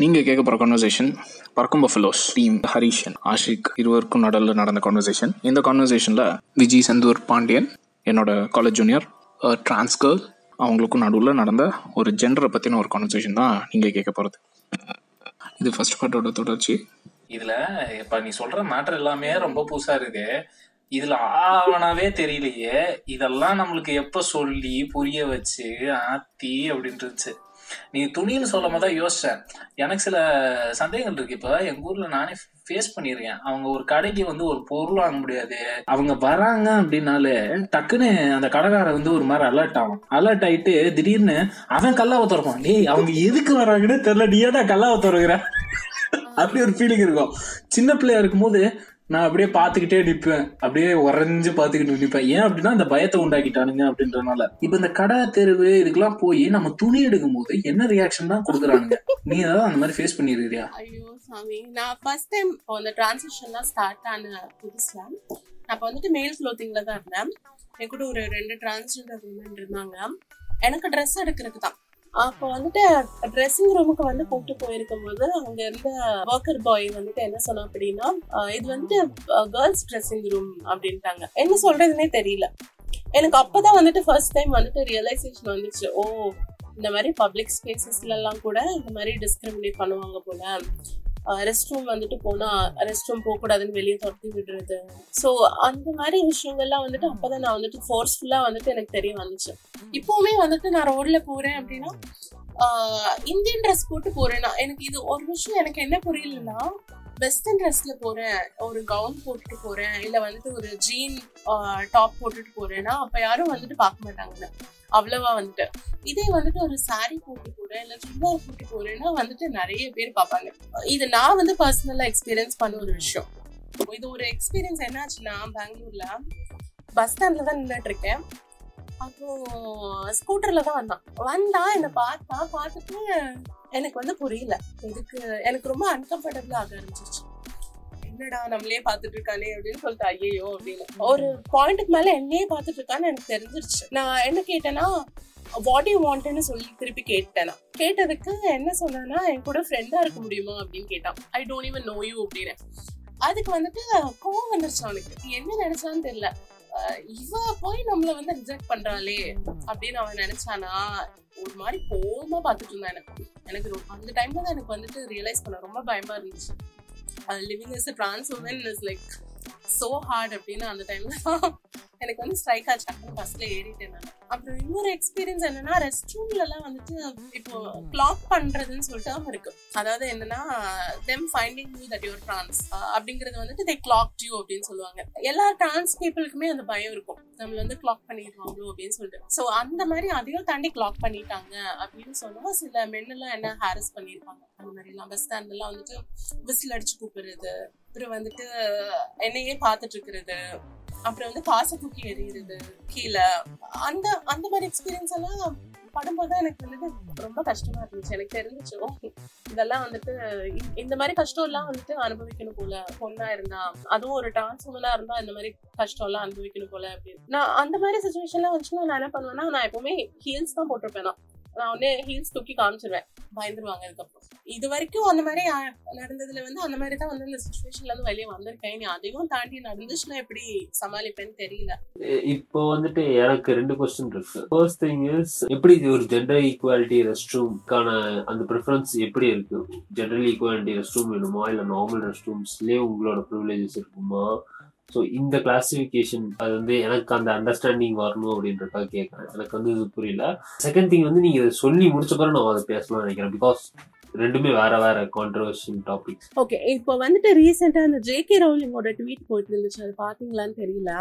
நீங்கள் கேட்க போகிற கான்வர்சேஷன் பறக்கும் பஃபலோஸ் டீம் ஹரிஷ் ஆஷிக் இருவருக்கும் நடுவில் நடந்த கான்வர்சேஷன் இந்த கான்வர்சேஷனில் விஜய் செந்தூர் பாண்டியன் என்னோட காலேஜ் ஜூனியர் டிரான்ஸ் கேர்ள் அவங்களுக்கும் நடுவில் நடந்த ஒரு ஜெண்டரை பற்றின ஒரு கான்வர்சேஷன் தான் நீங்கள் கேட்க போகிறது இது ஃபர்ஸ்ட் பார்ட்டோட தொடர்ச்சி. இதில் இப்போ நீ சொல்கிற மேட்டர் எல்லாமே ரொம்ப புதுசாக இருக்கு. இதுல ஆவனாவே தெரியலையே. இதெல்லாம் நம்மளுக்கு எப்ப சொல்லி புரிய வச்சு ஆத்தி அப்படின்ட்டு இருந்துச்சு. நீ துணின்னு சொல்லும் போது தான் யோசிச்சேன். எனக்கு சில சந்தேகங்கள் இருக்கு. இப்ப எங்க ஊர்ல நானே ஃபேஸ் பண்ணிருக்கேன் அவங்க ஒரு கடைக்கு வந்து ஒரு பொருள் வாங்க முடியாது. அவங்க வராங்க அப்படின்னாலே டக்குன்னு அந்த கடைக்காரன் வந்து ஒரு மாதிரி அலர்ட் ஆகும் அலர்ட் ஆயிட்டு திடீர்னு அவன் கல்லாவை திறப்பான். டேய் அவங்க எதுக்கு வராங்கன்னு தெரியல. நீ ஏடா கல்லாவை திறக்கிற? அப்படி ஒரு ஃபீலிங் இருக்கும். சின்ன பிள்ளையா இருக்கும்போது நான் அப்படியே பார்த்துக்கிட்டே நிப்பேன் அப்படியே உறைஞ்சு பார்த்துக்கிட்டு நிப்பேன் ஏன் அப்படின்னா அந்த பயத்தை உண்டாக்கிட்டானுங்க அப்படின்றனால. இப்ப இந்த கடை தெருவு இதுக்கெல்லாம் போய் நம்ம துணி எடுக்கும் போது என்ன ரியாக்ஷன் தான் கொடுக்குறானுங்க? நீ ஏதாவது அந்த மாதிரி ஃபேஸ் பண்ணிருக்கியா ஐயோ சாமி. நான் ஃபர்ஸ்ட் டைம் அந்த டிரான்சிஷன்லாம் ஸ்டார்ட் ஆன புதுசுல அப்போ வந்துட்டு மேல் க்ளோத்திங்ல தான் இருந்தேன். என் கூட ஒரு ரெண்டு டிரான்ஸ்ஜெண்டர் உமன் இருந்தாங்க. எனக்கு ட்ரெஸ் எடுக்கிறதுக்கு தான். அப்போ வந்துட்டு ட்ரெஸ்ஸிங் ரூமுக்கு வந்து கூப்பிட்டு போயிருக்கும் போது அங்க இருந்த ஒர்க்கர் பாய் வந்துட்டு என்ன சொன்ன அப்படின்னா இது வந்துட்டு கேர்ள்ஸ் ட்ரெஸ்ஸிங் ரூம் அப்படின்ட்டாங்க. என்ன சொல்றதுன்னே தெரியல. எனக்கு அப்பதான் வந்துட்டு ஃபர்ஸ்ட் டைம் வந்துட்டு ரியலைசேஷன் வந்துச்சு. ஓ இந்த மாதிரி பப்ளிக் ஸ்பேசஸ்ல எல்லாம் கூட இந்த மாதிரி டிஸ்கிரிமினேட் பண்ணுவாங்க போல. ரெஸ்ட் ரூம் வந்துட்டு போனா ரெஸ்ட் ரூம் போக கூடாதுன்னு வெளியே துரத்தி விடுறது. ஸோ அந்த மாதிரி விஷயங்கள்லாம் வந்துட்டு அப்பதான் நான் வந்துட்டு ஃபோர்ஸ்ஃபுல்லா வந்துட்டு எனக்கு தெரிய வந்துச்சு. இப்போவுமே வந்துட்டு நான் ரோட்ல போறேன் அப்படின்னா ஆஹ் இந்தியன் ட்ரெஸ் போட்டு போறேன்னா எனக்கு இது ஒரு விஷயம் எனக்கு என்ன புரியலன்னா வெஸ்டர்ன் ட்ரெஸ்ல போறேன். ஒரு கவுன் போட்டுட்டு போறேன். இல்ல வந்துட்டு ஒரு ஜீன் டாப் போட்டுட்டு போறேன்னா அப்ப யாரும் வந்துட்டு பார்க்க மாட்டாங்க அவ்வளவா வந்துட்டு. இதே வந்துட்டு ஒரு சாரி போட்டு போறேன். இல்ல சுடிதார் போட்டு போறேன்னா வந்துட்டு நிறைய பேர் பார்ப்பாங்க. இது நான் வந்து பர்சனலா எக்ஸ்பீரியன்ஸ் பண்ண ஒரு விஷயம். இது ஒரு எக்ஸ்பீரியன்ஸ் என்னாச்சுன்னா பெங்களூர்ல பஸ் ஸ்டாண்ட்ல தான் நின்றுட்டு இருக்கேன் அப்போ ஸ்கூட்டர்ல தான் வந்தான். வந்தா என்னை பார்த்தா பார்த்துட்டு எனக்கு வந்து புரியல. இதுக்கு எனக்கு ரொம்ப அன்கம்ஃபர்டபுள் ஆக ஆரம்பிச்சிருச்சு. என்னடா நம்மளே பார்த்துட்டு இருக்கானே அப்படின்னு சொல்லிட்டு ஐயோ அப்படின்னு. ஒரு பாயிண்ட்டுக்கு மேல என்னையே பார்த்துட்டு இருக்கான்னு எனக்கு தெரிஞ்சிருச்சு. நான் என்ன கேட்டேன்னா வாட் யூ வாண்ட்னு சொல்லி திருப்பி கேட்டேன் நான். கேட்டதுக்கு என்ன சொன்னா என் கூட ஃப்ரெண்டா இருக்க முடியுமா? அப்படின்னு கேட்டான். I don't even know you அப்படின்னு அதுக்கு வந்துட்டு கோவம் வந்துருச்சு அவனுக்கு. என்ன நினைச்சான்னு தெரியல. இவ போய் நம்மள வந்து ரிஜெக்ட் பண்றாளே அப்படின்னு அவன் நினைச்சானா ஒரு மாதிரி கோவமா பார்த்துட்டு இருந்தான் எனக்கு. எனக்கு ரொம்ப- அந்த டைம்ல தான் எனக்கு வந்துட்டு ரியலைஸ் பண்ண ரொம்ப பயமா இருந்துச்சு. Living is trans woman is like so hard அப்படின்னு அந்த டைம்ல எனக்கு வந்து ஸ்ட்ரைக் ஆச்சு. அப்படின்னு பஸ்ல ஏறிட்டேன் நான். அப்புறம் இன்னொரு எக்ஸ்பீரியன்ஸ் என்னன்னா ரெஸ்ட் ரூம்லலாம் வந்துட்டு இப்போ கிளாக் பண்றதுன்னு சொல்லிட்டு இருக்கு. அதாவது என்னன்னா them finding you that your trans அப்படிங்கிறது வந்துட்டு தே கிளாக் டியூ அப்படின்னு சொல்லுவாங்க. எல்லா டிரான்ஸ் பீப்புளுக்குமே அந்த பயம் இருக்கும். நம்மள வந்து கிளாக் பண்ணிடுவாங்களோ அப்படின்னு சொல்லிட்டு. ஸோ அந்த மாதிரி அதையும் தாண்டி கிளாக் பண்ணிட்டாங்க அப்படின்னு சொன்னா சில மென்னெல்லாம் என்ன ஹாரஸ் பண்ணியிருப்பாங்க? அந்த மாதிரிலாம். பஸ் ஸ்டாண்ட்லாம் வந்துட்டு விசில் அடிச்சு கூப்பிடுறது அப்புறம் வந்துட்டு என்னையே பார்த்துட்டு இருக்கிறது. அப்புறம் வந்து காசை தூக்கி எறிகிறது கீழே. அந்த அந்த மாதிரி எக்ஸ்பீரியன்ஸ் எல்லாம் படும்போது தான் எனக்கு வந்துட்டு ரொம்ப கஷ்டமா இருந்துச்சு. எனக்கு தெரிஞ்சிச்சு இதெல்லாம் வந்துட்டு இ- இந்த மாதிரி கஷ்டம் எல்லாம் வந்துட்டு அனுபவிக்கணும் போல. பொண்ணா இருந்தா அதுவும் ஒரு டிரான்ஸ்ஃபர்மலா இருந்தா இந்த மாதிரி கஷ்டம் எல்லாம் அனுபவிக்கணும் போல. அப்படின்னு. நான் அந்த மாதிரி சுச்சுவேஷன்லாம் வந்துச்சுன்னா நான் என்ன பண்ணுவேன்னா நான் எப்பவுமே ஹீல்ஸ் தான் போட்டிருப்பேன் நான். நான் உடனே ஹீல்ஸ் தூக்கி காமிச்சிருவேன். பயந்துருவாங்க அதுக்கப்புறம் இது வரைக்கும் அந்த மாதிரி நடந்ததுல வந்து அந்த மாதிரி தான் வந்து அந்த சுச்சுவேஷன்ல இருந்து வெளியே வந்திருக்கேன். நீ அதையும் தாண்டி நடந்துச்சுன்னா எப்படி சமாளிப்பேன்னு தெரியல. இப்போ வந்துட்டு எனக்கு ரெண்டு கொஸ்டின் இருக்கு. ஃபர்ஸ்ட் திங் இஸ் எப்படி ஒரு ஜெண்டர் ஈக்குவாலிட்டி ரெஸ்ட் ரூம்க்கான அந்த ப்ரிஃபரன்ஸ் எப்படி இருக்கு? ஜெண்டர் ஈக்குவாலிட்டி ரெஸ்ட் ரூம் வேணுமா? இல்ல நார்மல் ரெஸ்ட் ரூம்ஸ்லயே உங்களோட ப்ரிவிலேஜஸ் இருக்குமா? ஸோ இந்த கிளாசிஃபிகேஷன் அது வந்து எனக்கு அந்த அண்டர்ஸ்டாண்டிங் வரணும் அப்படின்றதுக்காக கேட்குறேன் எனக்கு வந்து இது புரியல. செகண்ட் திங் வந்து நீங்கள் இதை சொல்லி முடிச்ச பிறகு நான் அதை பேசலாம்னு நினைக்கிறேன். பிகாஸ் ரெண்டுமே வேற வேற கான்ட்ரவர்ஷியல் டாபிக்ஸ் ஓகே இப்போ வந்துட்டு ரீசெண்டாக அந்த ஜேகே ரவுலிங்கோட ட்வீட் போயிட்டு இருந்துச்சு அது பார்த்தீங்களான்னு தெரியல.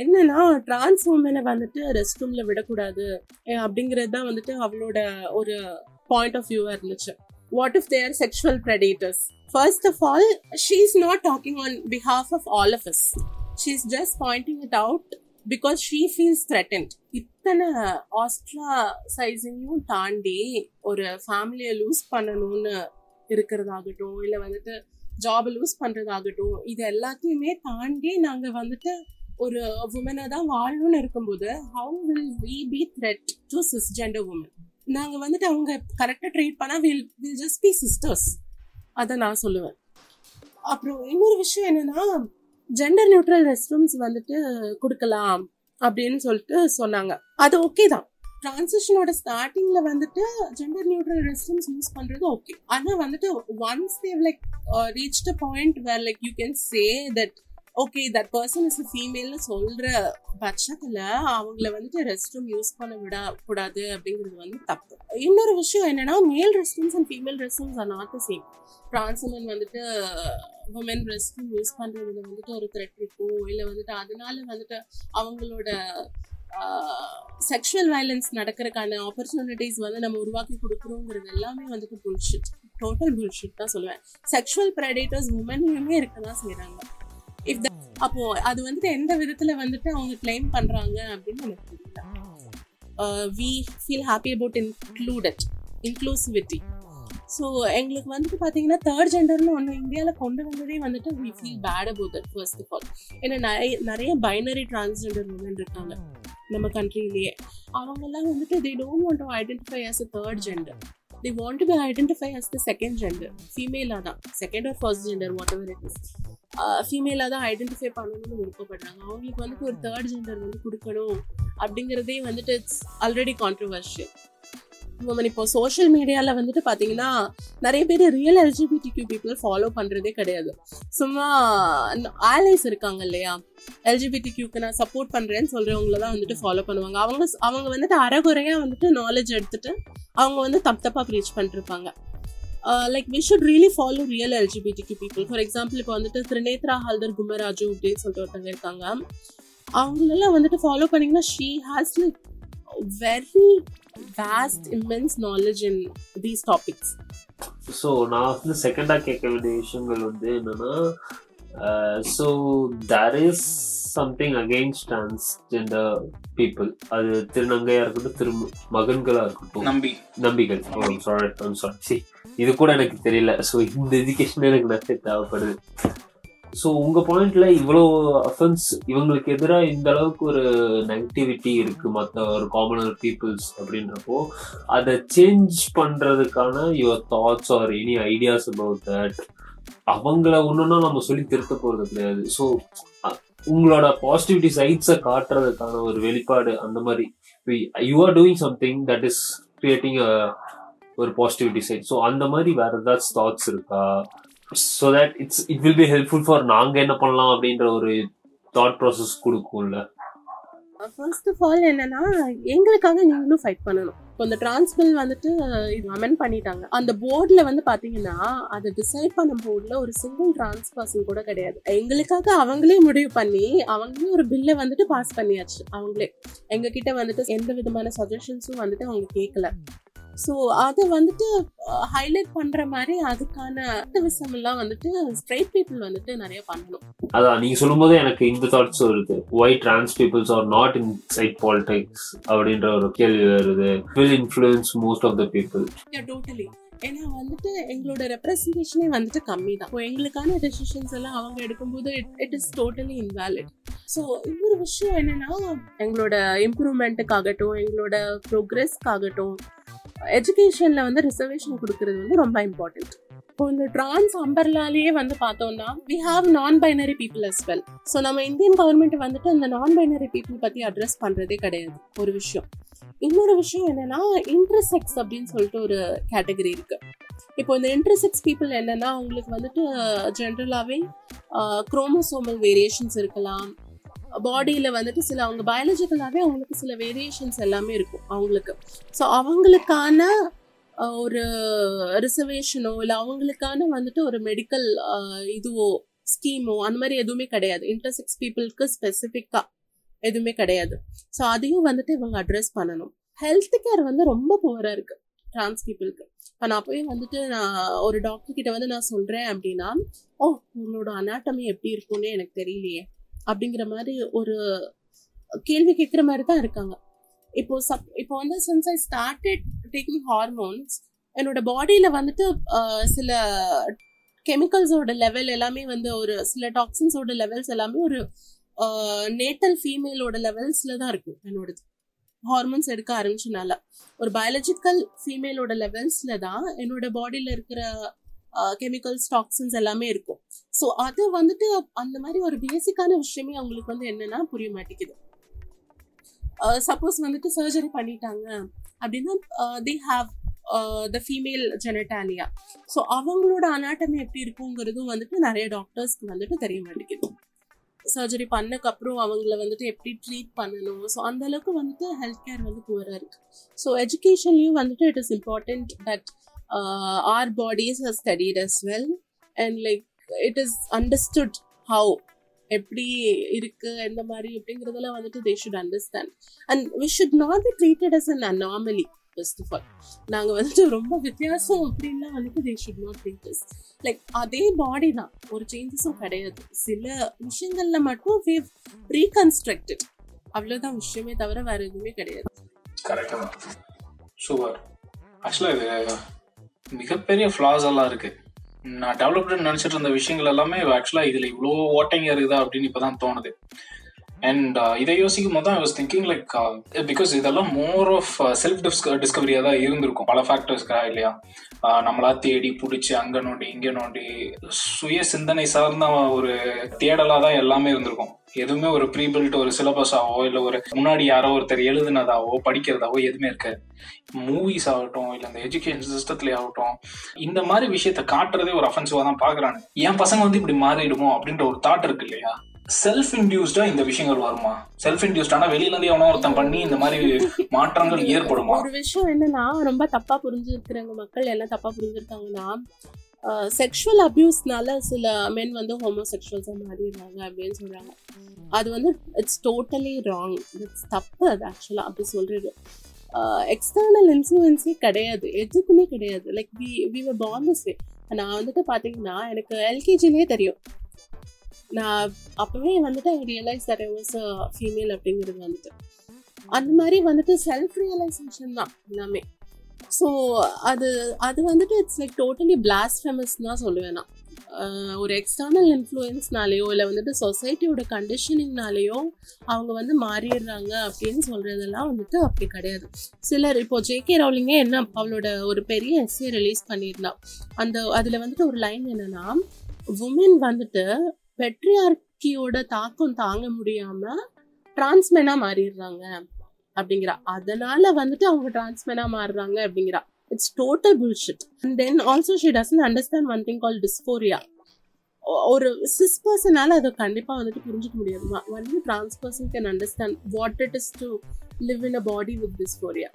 என்னன்னா டிரான்ஸ் உமனை வந்துட்டு ரெஸ்ட் ரூம்ல விடக்கூடாது அப்படிங்கிறது தான் வந்துட்டு அவளோட ஒரு பாயிண்ட் ஆஃப் வியூவாக இருந்துச்சு. What they they're sexual predators? First of all she's not talking talking behalf of of of of us. She's just just it out out because she feels threatened. இத்தனை ஆஸ்ட்ராசைசிங்கும் தாண்டி ஒரு ஃபேமிலியை லூஸ் பண்ணணும்னு இருக்கிறதாகட்டும் இல்லை வந்துட்டு job loose பண்றதாகட்டும் இது எல்லாத்தையுமே தாண்டி நாங்க வந்துட்டு ஒரு உமனை தான் வாழணும்னு இருக்கும்போது how will we be threat to cisgender woman நாங்கள் வந்துட்டு அவங்க கரெக்டாக ட்ரீட் பண்ணால் will will just be sisters அதை நான் சொல்லுவேன். அப்புறம் இன்னொரு விஷயம் என்னன்னா ஜெண்டர் நியூட்ரல் ரெஸ்ட் ரூம்ஸ் வந்துட்டு கொடுக்கலாம் அப்படின்னு சொல்லிட்டு சொன்னாங்க. அது ஓகே தான். டிரான்சிஷனோட ஸ்டார்டிங்கில் வந்துட்டு gender neutral restrooms use பண்ணுறது ஓகே ஆனால் வந்துட்டு once they like reach the point where like you can say that okay that person is ஃபீமேல்னு சொல்ற பட்சத்துல அவங்கள வந்துட்டு ரெஸ்ட் ரூம் யூஸ் பண்ண விட கூடாது அப்படிங்கிறது வந்து தப்பு. இன்னொரு விஷயம் என்னன்னா male restrooms and female restrooms are not the same trans man வந்துட்டு உமன் ரெஸ்ட் ரூம் யூஸ் பண்றதுல வந்துட்டு ஒரு த்ரெட் இருக்கும் இல்லை வந்துட்டு அதனால வந்துட்டு அவங்களோட செக்ஷுவல் வயலன்ஸ் நடக்கிறதுக்கான ஆப்பர்ச்சுனிட்டிஸ் வந்து நம்ம உருவாக்கி கொடுக்குறோங்கிறது எல்லாமே வந்துட்டு புல்ஷிட் டோட்டல் புல்ஷிட் தான் சொல்லுவேன். செக்ஷுவல் ப்ரெடேட்டர்ஸ் உமன்லையுமே இருக்க தான் செய்கிறாங்க அப்போ அது வந்துட்டு எந்த விதத்துல வந்துட்டு அவங்க கிளைம் பண்றாங்க அப்படின்னு எனக்கு தெரியல. We feel happy about included inclusivity so எங்களுக்கு வந்துட்டு பார்த்தீங்கன்னா தேர்ட் ஜெண்டர்னு ஒன்று இந்தியாவில் கொண்டு வந்ததே வந்துட்டு we feel bad about that first of all ஏன்னா நிறைய நிறைய பைனரி டிரான்ஸ்ஜெண்டர் உமன் இருக்காங்க நம்ம கண்ட்ரிலேயே அவங்கெல்லாம் வந்துட்டு they don't want to identify as a third gender they want to be identify as the second gender ஃபீமேலாக தான். Second or first gender whatever it is ஃபீமேலாக தான் ஐடென்டிஃபை பண்ணணும்னு விருப்பப்படுறாங்க. அவங்களுக்கு வந்துட்டு ஒரு தேர்ட் ஜெண்டர் வந்து கொடுக்கணும் அப்படிங்கிறதே வந்துட்டு இட்ஸ் ஆல்ரெடி கான்ட்ரவர்ஷியல் இப்போ சோஷியல் மீடியாவில் வந்துட்டு பார்த்தீங்கன்னா நிறைய பேர் real LGBT Q people follow பண்ணுறதே கிடையாது. சும்மா ஆலைஸ் இருக்காங்க இல்லையா? எல்ஜிபிடி கியூக்கு நான் சப்போர்ட் பண்ணுறேன்னு சொல்கிறவங்கள தான் வந்துட்டு ஃபாலோ பண்ணுவாங்க. அவங்க அவங்க வந்துட்டு அறகுறையாக வந்துட்டு நாலேஜ் எடுத்துட்டு அவங்க வந்து தப்பு தப்பாக ப்ரீச் பண்ணிருப்பாங்க like we should really follow real எல்ஜிபிடிக்கு people for example இப்போ வந்துட்டு திரிநேத்ரா ஹல்தர் குமராஜு அப்படின்னு சொல்லிட்டு ஒருத்தவங்க இருக்காங்க. அவங்களெல்லாம் வந்துட்டு ஃபாலோ பண்ணிங்கன்னா she has like very vast immense knowledge in these topics so நான் வந்து செகண்டாக கேட்க வேண்டிய விஷயங்கள் வந்து என்னன்னா so there is something against transgender people அது திருநங்கையா இருக்கட்டும் திரு மகன்களா இருக்கட்டும். நம்பி. நம்பிகள். சாரி சி இது கூட எனக்கு தெரியல. ஸோ இந்த எஜுகேஷன் எனக்கு நிறைய தேவைப்படுது. ஸோ உங்க பாயிண்ட்ல இவ்வளோ அஃபென்ஸ் இவங்களுக்கு எதிராக இந்த அளவுக்கு ஒரு நெகட்டிவிட்டி இருக்கு மற்ற ஒரு காமனர் பீப்புள்ஸ் அப்படின்றப்போ அதை சேஞ்ச் பண்றதுக்கான your thoughts or any ideas about that அவங்கள ஒன்றுன்னா நம்ம சொல்லி திருத்த போறது கிடையாது. ஸோ உங்களோட பாசிட்டிவிட்டி சைட்ஸை காட்டுறதுக்கான ஒரு வெளிப்பாடு அந்த மாதிரி. You are doing something that is creating ஒரு பாசிட்டிவிட்டி சைட் ஸோ அந்த மாதிரி வேற ஏதாச்சும் தாட்ஸ் இருக்கா? So that it's it will be helpful for நாங்கள் என்ன பண்ணலாம் அப்படின்ற ஒரு தாட் ப்ராசஸ் கொடுக்கும்ல. ஃபர்ஸ்ட் ஆஃப் ஆல் என்னன்னா எங்களுக்காக நீங்களும் ஃபைட் பண்ணணும். இப்போ இந்த டிரான்ஸ்பில் வந்துட்டு இது அமெண்ட் பண்ணிட்டாங்க. அந்த போர்டில் வந்து பார்த்தீங்கன்னா அதை டிசைட் பண்ண போர்டில் ஒரு சிங்கிள் டிரான்ஸ் பர்சன் கூட கிடையாது. எங்களுக்காக அவங்களே முடிவு பண்ணி அவங்களே ஒரு பில்லை வந்துட்டு பாஸ் பண்ணியாச்சு அவங்களே. எங்ககிட்ட வந்துட்டு எந்த விதமான சஜஷன்ஸும் வந்துட்டு அவங்க கேட்கல ஸோ அதை வந்துட்டு ஹைலைட் பண்ற மாதிரி அதுக்கான ஆக்டிவிசம் எல்லாம் வந்துட்டு ஸ்ட்ரைட் பீப்புள் வந்துட்டு நிறைய பண்ணணும். அதான் நீங்க சொல்லும்போது எனக்கு இந்த தாட்ஸ் வருது. Why trans peoples are not inside politics அப்படின்ற ஒரு கேள்வி வருது. Will influence most of the people totally ஏன்னா வந்துட்டு எங்களோட ரெப்ரஸன்டேஷனே வந்துட்டு கம்மி தான் எங்களுக்கான டெசிஷன்ஸ் எல்லாம் அவங்க எடுக்கும்போது it is totally invalid so இன்னொரு விஷயம் என்னன்னா எங்களோட இம்ப்ரூவ்மெண்ட்டுக்காகட்டும் எங்களோட ப்ரோக்ரெஸ்க்காகட்டும் எஜுகேஷனில் வந்து ரிசர்வேஷன் கொடுக்கறது வந்து ரொம்ப இம்பார்ட்டன்ட் இப்போ இந்த டிரான்ஸ் அம்பர்லாலேயே வந்து பார்த்தோம்னா we have non binary people as well so நம்ம இந்தியன் கவர்மெண்ட் வந்துட்டு அந்த நான் பைனரி பீப்புள் பற்றி அட்ரஸ் பண்ணுறதே கிடையாது. ஒரு விஷயம். இன்னொரு விஷயம் என்னன்னா இன்டர்செக்ஸ் அப்படின்னு சொல்லிட்டு ஒரு கேட்டகரி இருக்கு. இப்போ இந்த இன்டர்செக்ஸ் பீப்புள் என்னென்னா அவங்களுக்கு வந்துட்டு ஜென்ரலாகவே குரோமோசோமல் வேரியேஷன்ஸ் இருக்கலாம். பாடியில் வந்துட்டு சில அவங்க பயாலஜிக்கலாகவே அவங்களுக்கு சில வேரியேஷன்ஸ் எல்லாமே இருக்கும் அவங்களுக்கு. ஸோ அவங்களுக்கான ஒரு ரிசர்வேஷனோ இல்லை அவங்களுக்கான வந்துட்டு ஒரு மெடிக்கல் இதுவோ ஸ்கீமோ அந்த மாதிரி எதுவுமே கிடையாது. இன்டர்செக்ஸ் பீப்புளுக்கு ஸ்பெசிஃபிக்காக எதுவுமே கிடையாது. ஸோ அதையும் வந்துட்டு இவங்க அட்ரஸ் பண்ணணும். ஹெல்த் கேர் வந்து ரொம்ப புவராக இருக்குது டிரான்ஸ் பீப்புளுக்கு இப்போ நான் போய் வந்துட்டு நான் ஒரு டாக்டர் கிட்ட வந்து நான் சொல்கிறேன் அப்படின்னா ஓ உங்களோட அனாட்டமி எப்படி இருக்கும்னு எனக்கு தெரியலையே. அப்படிங்கிற மாதிரி ஒரு கேள்வி கேட்குற மாதிரி தான் இருக்காங்க. இப்போ சப் இப்போ வந்து since I started taking hormones என்னோட பாடியில் வந்துட்டு சில கெமிக்கல்ஸோட லெவல் எல்லாமே வந்து ஒரு சில டாக்ஸின்ஸோட லெவல்ஸ் எல்லாமே ஒரு நேட்டல் ஃபீமேலோட லெவல்ஸில் தான் இருக்கும் என்னோடது. ஹார்மோன்ஸ் எடுக்க ஆரம்பிச்சனால. ஒரு பயாலஜிக்கல் ஃபீமேலோட லெவல்ஸில் தான் என்னோட பாடியில் இருக்கிற கெமிக்கல்ஸ் டாக்ஸின்ஸ் எல்லாமே இருக்கும். ஸோ அது வந்துட்டு அந்த மாதிரி ஒரு பேசிக்கான விஷயமே அவங்களுக்கு வந்து என்னன்னா புரிய மாட்டேங்குது. சப்போஸ் வந்துட்டு சர்ஜரி பண்ணிட்டாங்க அப்படின்னா they have the female genitalia so அவங்களோட அனாட்டமி எப்படி இருக்குங்கிறதும் வந்துட்டு நிறைய டாக்டர்ஸ்க்கு வந்துட்டு தெரிய மாட்டேங்குது. சர்ஜரி பண்ணக்கப்புறம் அவங்கள வந்துட்டு எப்படி ட்ரீட் பண்ணணும்? ஸோ அந்த அளவுக்கு வந்துட்டு ஹெல்த் கேர் வந்து புவராக இருக்கு. ஸோ எஜுகேஷன்லேயும் வந்துட்டு it is important that Uh, our bodies are studied as well and like it is understood how எப்படி இருக்கு எந்த மாதிரி அப்படிங்கிறதெல்லாம் வந்துட்டு they should understand and we should not be treated as an anomaly first of all நாங்கள் வந்துட்டு ரொம்ப வித்தியாசம் அப்படின்லாம் வந்துட்டு they should not treat as like அதே பாடி தான். ஒரு சேஞ்சஸும் கிடையாது. சில விஷயங்கள்ல மட்டும் வி ரீகன்ஸ்ட்ரக்டட் அவ்வளோதான் விஷயமே தவிர வேற எதுவுமே கிடையாது. கரெக்டாக சூப்பர் ஆக்சுவலாக இது மிகப்பெரிய ஃப்ளாஸ் எல்லாம் இருக்கு. நான் டெவலப்டு நினச்சிட்டு இருந்த விஷயங்கள் எல்லாமே ஆக்சுவலாக இதில் இவ்வளோ ஓட்டைங்க இருக்குதா அப்படின்னு இப்போ தான் தோணுது. அண்ட் uh, இதை யோசிக்கும் போது தான் வாஸ் திங்கிங் லைக் பிகாஸ் இதெல்லாம் மோர் ஆஃப் செல்ஃப் டிஸ்க டிஸ்கவரியாக தான் இருந்திருக்கும். பல ஃபேக்டர்ஸ்க்கா இல்லையா? நம்மளா தேடி பிடிச்சி அங்கே நோண்டி இங்கே நோண்டி சுய சிந்தனை சார்ந்த ஒரு தேடலாக தான் எல்லாமே இருந்திருக்கும். எதுவுமே ஒரு ப்ரீ பில்ட் ஒரு சிலபஸாவோ இல்லை ஒரு முன்னாடி யாரோ ஒருத்தர் எழுதுனதாவோ படிக்கிறதாவோ எதுவுமே இருக்காது. மூவிஸ் ஆகட்டும் இல்லை இந்த எஜுகேஷன் சிஸ்டத்திலே ஆகட்டும் இந்த மாதிரி விஷயத்த காட்டுறதே ஒரு அஃபென்சிவாக தான் பார்க்குறாங்க என் பசங்க வந்து இப்படி மாறிடுமோ அப்படின்ற ஒரு தாட் இருக்கு இல்லையா? செல்ஃப் இன்டியூஸ்டா இந்த விஷயங்கள் வருமா? செல்ஃப் இன்டியூஸ்டானா வெளியில இருந்து எவனோ ஒருத்தன் பண்ணி இந்த மாதிரி மாற்றங்கள் ஏற்படுமா? ஒரு விஷயம் என்னன்னா ரொம்ப தப்பா புரிஞ்சிருக்கிறவங்க மக்கள் எல்லாம் தப்பா புரிஞ்சிருக்காங்கன்னா செக்ஷுவல் அபியூஸ்னால சில மென் வந்து ஹோமோசெக்ஷுவல்ஸாக மாறிடுறாங்க அப்படின்னு சொல்றாங்க. அது வந்து இட்ஸ் டோட்டலி ராங் இட்ஸ் தப்பு அது ஆக்சுவலாக அப்படி சொல்றது. எக்ஸ்டர்னல் இன்ஃப்ளூயன்ஸே கிடையாது. எதுக்குமே கிடையாது. Like we we born this way நான் வந்துட்டு பார்த்தீங்கன்னா எனக்கு எல்கேஜிலே தெரியும். நான் அப்பவே வந்துட்டு I realise that I was female அப்படிங்கிறது வந்துட்டு. அந்த மாதிரி வந்துட்டு செல்ஃப் ரியலைசேஷன் தான் எல்லாமே. ஸோ அது அது வந்துட்டு இட்ஸ் லைக் டோட்டலி பிளாஸ்ஃபெமஸ் தான் சொல்லுவேன் நான். ஒரு எக்ஸ்டர்னல் இன்ஃப்ளூயன்ஸ்னாலேயோ இல்லை வந்துட்டு சொசைட்டியோட கண்டிஷனிங்னாலேயோ அவங்க வந்து மாறிடுறாங்க அப்படின்னு சொல்கிறதெல்லாம் வந்துட்டு அப்படி கிடையாது. சிலர் இப்போ ஜேகே ரவுலிங்கே என்ன அவளோட ஒரு பெரிய எஸ்ஏ ரிலீஸ் பண்ணியிருந்தா. அந்த அதில் வந்துட்டு ஒரு லைன் என்னென்னா உமன் வந்துட்டு பெட்ரியார்கியோட தாக்கம் தாங்க முடியாம டிரான்ஸ்மேனா மாறிடுறாங்க அப்படிங்கிறா. அதனால வந்துட்டு அவங்க டிரான்ஸ்மேனா மாறுறாங்க அப்படிங்கிறா. It's total bullshit and then also she doesn't understand one thing call dysphoria ஒரு சிஸ் பர்சனால அதை கண்டிப்பாக வந்துட்டு புரிஞ்சுக்க முடியாது. Only trans person can understand what it is to live in a body with dysphoria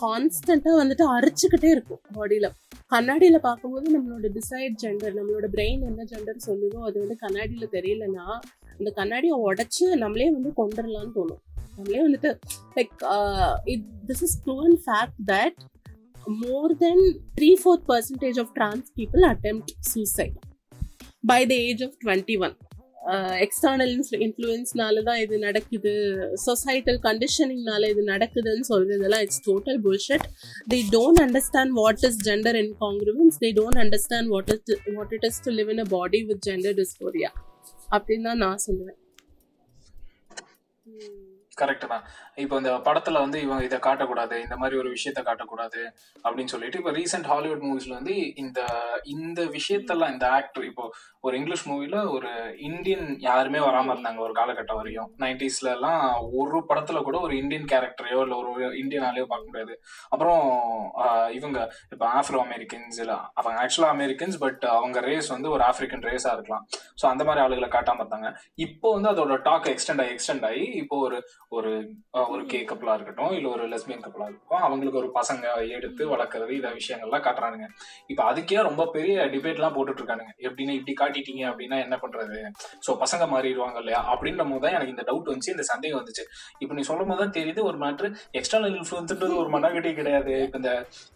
கான்ஸ்டண்டா வந்துட்டு அரைச்சுக்கிட்டே இருக்கும் பாடியில கண்ணாடியில பார்க்கும்போது நம்மளோட டிசைட் ஜெண்டர் நம்மளோட பிரெயின் என்ன ஜெண்டர் சொல்லுதோ அது வந்து கண்ணாடியில தெரியலன்னா அந்த கண்ணாடியை உடைச்சு நம்மளே வந்து கொண்டுடலாம்னு தோணும். நம்மளே வந்துட்டு like it this is proven fact that more than three fourth percentage of trans people attempt suicide by the age of twenty one external இன்ஃப்ளூயன்ஸ்னால தான் இது நடக்குது. சொசைட்டல் கண்டிஷனிங்னால இது நடக்குதுன்னு சொல்றதெல்லாம் it's total bullshit they don't understand what is gender incongruence they don't understand what is what it is to live in a body with gender dysphoria அப்படின்னு தான் நான் சொல்லுவேன். கரெக்ட் தான். இப்போ இந்த படத்துல வந்து இவங்க இதை காட்டக்கூடாது இந்த மாதிரி ஒரு விஷயத்த காட்டக்கூடாது அப்படின்னு சொல்லிட்டு இப்போ ரீசெண்ட் ஹாலிவுட் மூவிஸ்ல வந்து இந்த இந்த விஷயத்தெல்லாம் இந்த ஆக்டர் இப்போ ஒரு இங்கிலீஷ் மூவில ஒரு இந்தியன் யாருமே வராம இருந்தாங்க ஒரு காலகட்டம் வரையும். நைன்டிஸ்ல எல்லாம் ஒரு படத்துல கூட ஒரு இந்தியன் கேரக்டரையோ இல்லை ஒரு இந்தியன் ஆலையோ பார்க்க முடியாது. அப்புறம் இவங்க இப்போ ஆஃப்ரோ அமெரிக்கன்ஸ் இல்லை அவங்க ஆக்சுவலா அமெரிக்கன்ஸ் பட் அவங்க ரேஸ் வந்து ஒரு ஆப்பிரிக்கன் ரேஸா இருக்கலாம். ஸோ அந்த மாதிரி ஆளுகளை காட்டாம இருந்தாங்க. இப்போ வந்து அதோட டாக் எக்ஸ்டெண்ட் ஆகி எக்ஸ்டெண்ட் ஆகி இப்போ ஒரு ஒரு ஒரு கே கப்பலா இருக்கட்டும் இல்ல ஒரு லெஸ்பியன் கப்பலா இருக்கட்டும் அவங்களுக்கு ஒரு பசங்க எடுத்து வளர்க்கறது இந்த விஷயங்கள்லாம் காட்டுறானுங்க. இப்ப அதுக்கே ரொம்ப பெரிய டிபேட் எல்லாம் போட்டுட்டு இருக்கானுங்க எப்படின்னா இப்படி காட்டிட்டீங்க அப்படின்னா என்ன பண்றது? சோ பசங்க மாறிடுவாங்க இல்லையா? அப்படின்ற போது தான் எனக்கு இந்த டவுட் வந்துச்சு இந்த சந்தேகம் வந்துச்சு. இப்ப நீ சொல்லும் போது தான் தெரியுது ஒரு மேட்ரு எக்ஸ்டர்னல் இன்ஃபுளுன்ஸ்ன்றது ஒரு மனகட்டி கிடையாது. இப்ப இந்த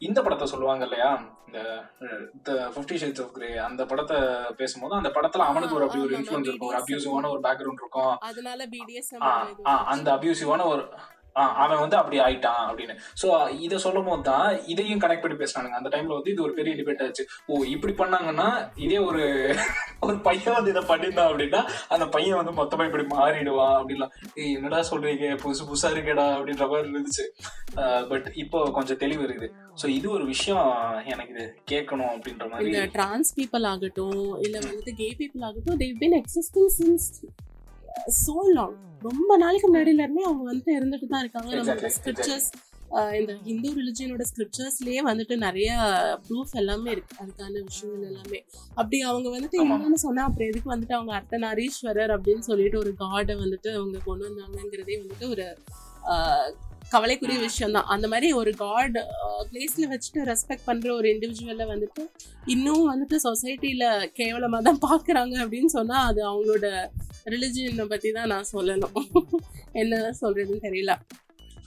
இந்த படத்தை சொல்லுவாங்க இல்லையா? இந்த ஃபிஃப்டி ஷேட்ஸ் ஆஃப் கிரே அந்த படத்தை பேசும்போது அந்த படத்துல அவனுக்கு ஒரு அப்படி ஒரு இன்ஃபுளுன்ஸ் இருக்கும். ஒரு அபியூசிவான ஒரு பேக்ரவுண்ட் இருக்கும். அதனால அந்த அபியூசிவான ஒரு அவன் வந்து அப்படி ஆயிட்டான் அப்படின்னு. சோ இதை சொல்லும் போது தான் இதையும் கனெக்ட் பண்ணி பேசுறானுங்க அந்த டைம்ல வந்து இது ஒரு பெரிய டிபேட் ஆச்சு. ஓ இப்படி பண்ணாங்கன்னா இதே ஒரு ஒரு பையன் வந்து இதை பண்ணியிருந்தான் அப்படின்னா அந்த பையன் வந்து மொத்தமா இப்படி மாறிடுவான் அப்படின்லாம். என்னடா சொல்றீங்க? புதுசு புதுசா இருக்கேடா அப்படின்ற மாதிரி இருந்துச்சு. பட் இப்போ கொஞ்சம் தெளிவு இருக்குது. சோ இது ஒரு விஷயம் எனக்கு இது கேட்கணும் அப்படின்ற மாதிரி டிரான்ஸ் பீப்புள் ஆகட்டும் இல்ல வந்துட்டு கே பீப்புள் ஆகட்டும் they've been existing since so long ரொம்ப நாளைக்கு இருந்தே அவங்க வந்துட்டு இருந்துட்டு தான் இருக்காங்க. நம்மளோட ஸ்கிரிப்சர்ஸ் இந்த ஹிந்து ரிலிஜியனோட ஸ்கிரிப்சர்ஸ்லயே வந்துட்டு நிறைய ப்ரூஃப் எல்லாமே இருக்கு. அதுக்கான விஷயங்கள் எல்லாமே. அப்படி அவங்க வந்துட்டு. என்னன்னு சொன்னா அப்புறம் எதுக்கு வந்துட்டு அவங்க அர்த்தநாரீஸ்வரர் அப்படின்னு சொல்லிட்டு ஒரு காடை வந்துட்டு அவங்க கொண்டு வந்தாங்கங்கிறதே வந்துட்டு ஒரு கவலைக்குரிய விஷயம் தான் அந்த மாதிரி ஒரு காட் பிளேஸ்ல வச்சுட்டு ரெஸ்பெக்ட் பண்ற ஒரு இண்டிவிஜுவலை வந்துட்டு இன்னும் வந்துட்டு சொசைட்டில கேவலமா தான் பாக்குறாங்க அப்படின்னு சொன்னா அது அவங்களோட ரிலிஜியனை பத்தி தான் நான் சொல்லணும். என்ன சொல்றதுன்னு தெரியல.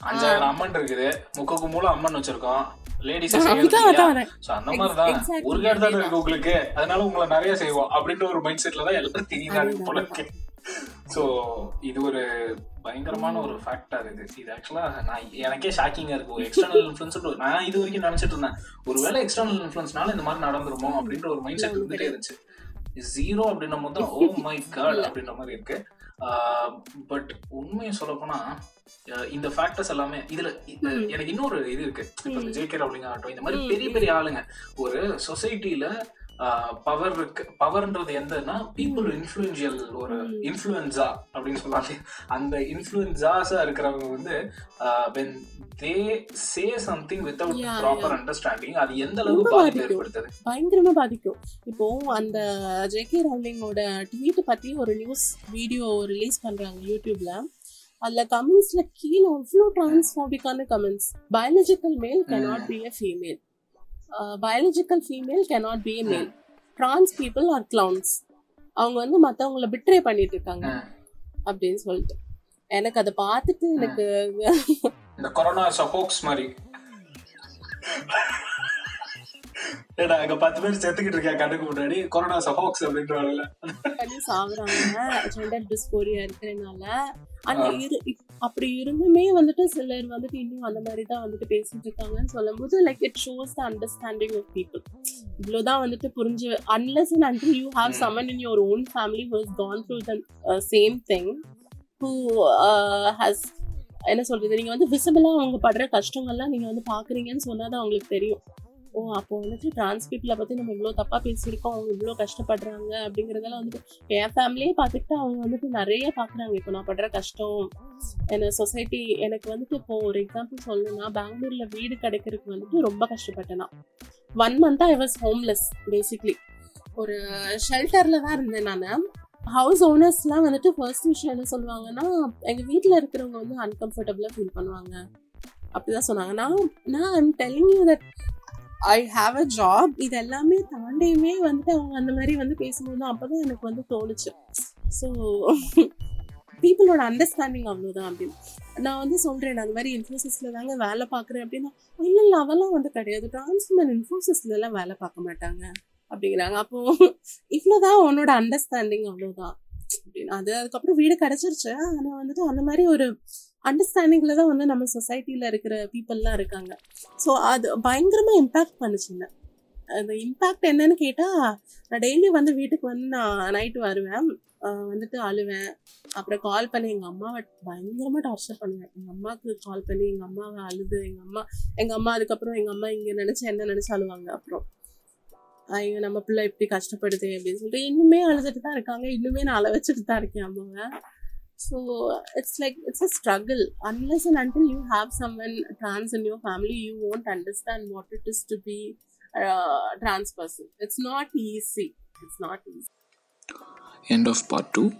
அஞ்சாயிரம் அம்மன் இருக்குது. முக்குக்கு மூலம் அம்மன் வச்சிருக்கோம். லேடிஸ் அந்த மாதிரி தான் Exactly, ஒரு கேட் தானே அதேதான். இருக்கு உங்களுக்கு. அதனால உங்களை நிறைய செய்வோம். அப்படின்ற ஒரு மைண்ட் செட்ல தான் எல்லாரும் தெரியுதாங்க போல இருக்கு இது ஒரு பயங்கரமான ஒரு ஃபேக்டர் இது. இது ஆக்சுவலா நான் எனக்கே ஷாக்கிங்கா இருக்கு. ஒரு எக்ஸ்டர்னல் இன்ஃபுளுன்ஸ் நான் இது வரைக்கும் நினைச்சிட்டு இருந்தேன். ஒருவேளை எக்ஸ்டர்னல் இன்ஃபுளுன்ஸ்னால இந்த மாதிரி நடந்துருமோ அப்படின்ற ஒரு மைண்ட் செட் இருந்துட்டே இருந்துச்சு. ஜீரோ அப்படின்னும் போது தான் ஓ மை காட் அப்படின்ற மாதிரி இருக்கு. பட் உண்மையை சொல்ல போனா இந்த ஃபேக்டர்ஸ் எல்லாமே இதுல. எனக்கு இன்னொரு இது இருக்கு. இப்போ இந்த. ஜேகே ரவுலிங் ஆகட்டும் இந்த மாதிரி பெரிய. பெரிய ஆளுங்க. ஒரு சொசைட்டில பவர் இருக்கு பவர்ன்றது எந்தன்னா பீப்புள் இன்ஃபுளுன்ஷியல் ஒரு. இன்ஃப்ளூயன்ஸா அப்படின்னு சொல்லாங்க அந்த இன்ஃப்ளூயன்ஸாஸா இருக்கிறவங்க வந்து when they say something without Yeah, proper. Understanding அது எந்த அளவுக்கு பாதிப்பு. ஏற்படுத்துது பயங்கரமா பாதிக்கும் இப்போ அந்த ஜேகே ரவுலிங்கோட ட்வீட் பத்தி ஒரு நியூஸ் வீடியோ ரிலீஸ் பண்றாங்க யூடியூப்ல அதுல கமெண்ட்ஸ்ல கீழே அவ்வளோ டிரான்ஸ்ஃபோபிக்கான கமெண்ட்ஸ் பயாலஜிக்கல் மேல் cannot ம். Be a female biological female cannot be a male trans people are clowns. அவங்க வந்து மத்தவங்கள பிட்ரே பண்ணிட்டு இருக்காங்க. அப்படின்னு சொல்லிட்டு. எனக்கு அதை பார்த்துட்டு எனக்கு இந்த கொரோனா ஹோக்ஸ் மாதிரி. ஏடா அங்க பத்து பேர் செத்துக்கிட்டு இருக்கேன் கண்ணுக்கு முன்னாடி? கொரோனா ஹோக்ஸ் அப்படின்றாங்கல்ல பண்ணி சாகுறாங்க ஜெண்டர் டிஸ்போரியா இருக்கிறதுனால. அந்த இரு அப்படி இருந்துமே வந்துட்டு சிலர் வந்துட்டு இன்னும் அந்த மாதிரி தான் வந்துட்டு பேசிட்டு இருக்காங்கன்னு சொல்லும்போது like it shows the understanding of people இவ்வளோதான் வந்துட்டு புரிஞ்சு unless and until you have. Someone in your own family who has gone through the same thing who has என்ன சொல்றது நீங்க வந்து விசிபிளா அவங்க படுற கஷ்டங்கள்லாம் நீங்க வந்து பாக்குறீங்கன்னு சொன்னாதான் அவங்களுக்கு தெரியும். ஓ அப்போ வந்துட்டு டிரான்ஸ் பீப்புளை நம்ம இவ்வளோ தப்பாக பேசியிருக்கோம் அவங்க இவ்வளோ கஷ்டப்படுறாங்க அப்படிங்கிறதெல்லாம் வந்துட்டு என் ஃபேமிலியே பார்த்துக்கிட்டு அவங்க வந்துட்டு நிறைய பார்க்குறாங்க. இப்போ நான் படுற கஷ்டம் என்ன சொசைட்டி எனக்கு வந்துட்டு இப்போ ஒரு எக்ஸாம்பிள் சொல்லணும்னா பெங்களூரில் வீடு கிடைக்கிறதுக்கு வந்துட்டு ரொம்ப கஷ்டப்பட்டேனா ஒன் மந்த்தா ஐ வாஸ் ஹோம்லெஸ் பேசிக்லி ஒரு ஷெல்டரில் தான் இருந்தேன் நான். ஹவுஸ் ஓனர்ஸ்லாம் வந்துட்டு ஃபர்ஸ்ட் விஷயம் என்ன சொல்லுவாங்கன்னா எங்கள் வீட்டில் இருக்கிறவங்க வந்து அன்கம்ஃபர்டபுளாக ஃபீல் பண்ணுவாங்க. அப்படிதான் சொன்னாங்க. நான் நான் I'm telling you that I have a job இது எல்லாமே தாண்டியுமே வந்துட்டு அவங்க அந்த மாதிரி வந்து பேசும்போது அப்பதான் எனக்கு வந்து தோணுச்சு. ஸோ பீப்புளோட அண்டர்ஸ்டாண்டிங் அவ்வளோதான் அப்படின்னு. நான் வந்து சொல்றேன் நான் அந்த மாதிரி இன்ஃபோசிஸ்ல தாங்க வேலை பார்க்குறேன் அப்படின்னா இல்லை இல்லை அவெல்லாம் வந்து கிடையாது. டிரான்ஸ்மன் இன்ஃபோசிஸ்ல எல்லாம் வேலை பார்க்க மாட்டாங்க அப்படிங்கிறாங்க. அப்போ இவ்வளோதான் உன்னோட அண்டர்ஸ்டாண்டிங் அவ்வளோதான் அப்படின்னு. அது அதுக்கப்புறம் வீடு கிடைச்சிருச்சு. ஆனால் வந்துட்டு அந்த மாதிரி ஒரு அண்டர்ஸ்டாண்டிங்கில் தான் வந்து நம்ம சொசைட்டியில் இருக்கிற பீப்புள்லாம் இருக்காங்க. ஸோ அது பயங்கரமாக இம்பேக்ட் பண்ணுச்சுங்க. அந்த இம்பேக்ட் என்னன்னு கேட்டால் நான் டெய்லி வந்து வீட்டுக்கு வந்து நான் நைட்டு வருவேன். வந்துட்டு அழுவேன். அப்புறம் கால் பண்ணி எங்கள் அம்மாவை பயங்கரமாக டார்ச்சர் பண்ணுவேன். எங்கள் அம்மாவுக்கு கால் பண்ணி எங்கள் அம்மாவை அழுது எங்கள் அம்மா எங்கள் அம்மா அதுக்கப்புறம் எங்கள் அம்மா இங்கே நினச்சி என்ன நினச்சி அழுவாங்க அப்புறம். ஐயோ நம்ம பிள்ளை இப்படி கஷ்டப்படுது அப்படின்னு சொல்லிட்டு இன்னுமே அழுதுட்டு தான் இருக்காங்க. இன்னுமே நான் அழ வச்சுட்டு தான் இருக்கேன் அம்மாவை. So it's like it's a struggle. Unless and until you have someone trans in your family, you won't understand what it is to be a trans person. It's not easy. It's not easy. End of part two.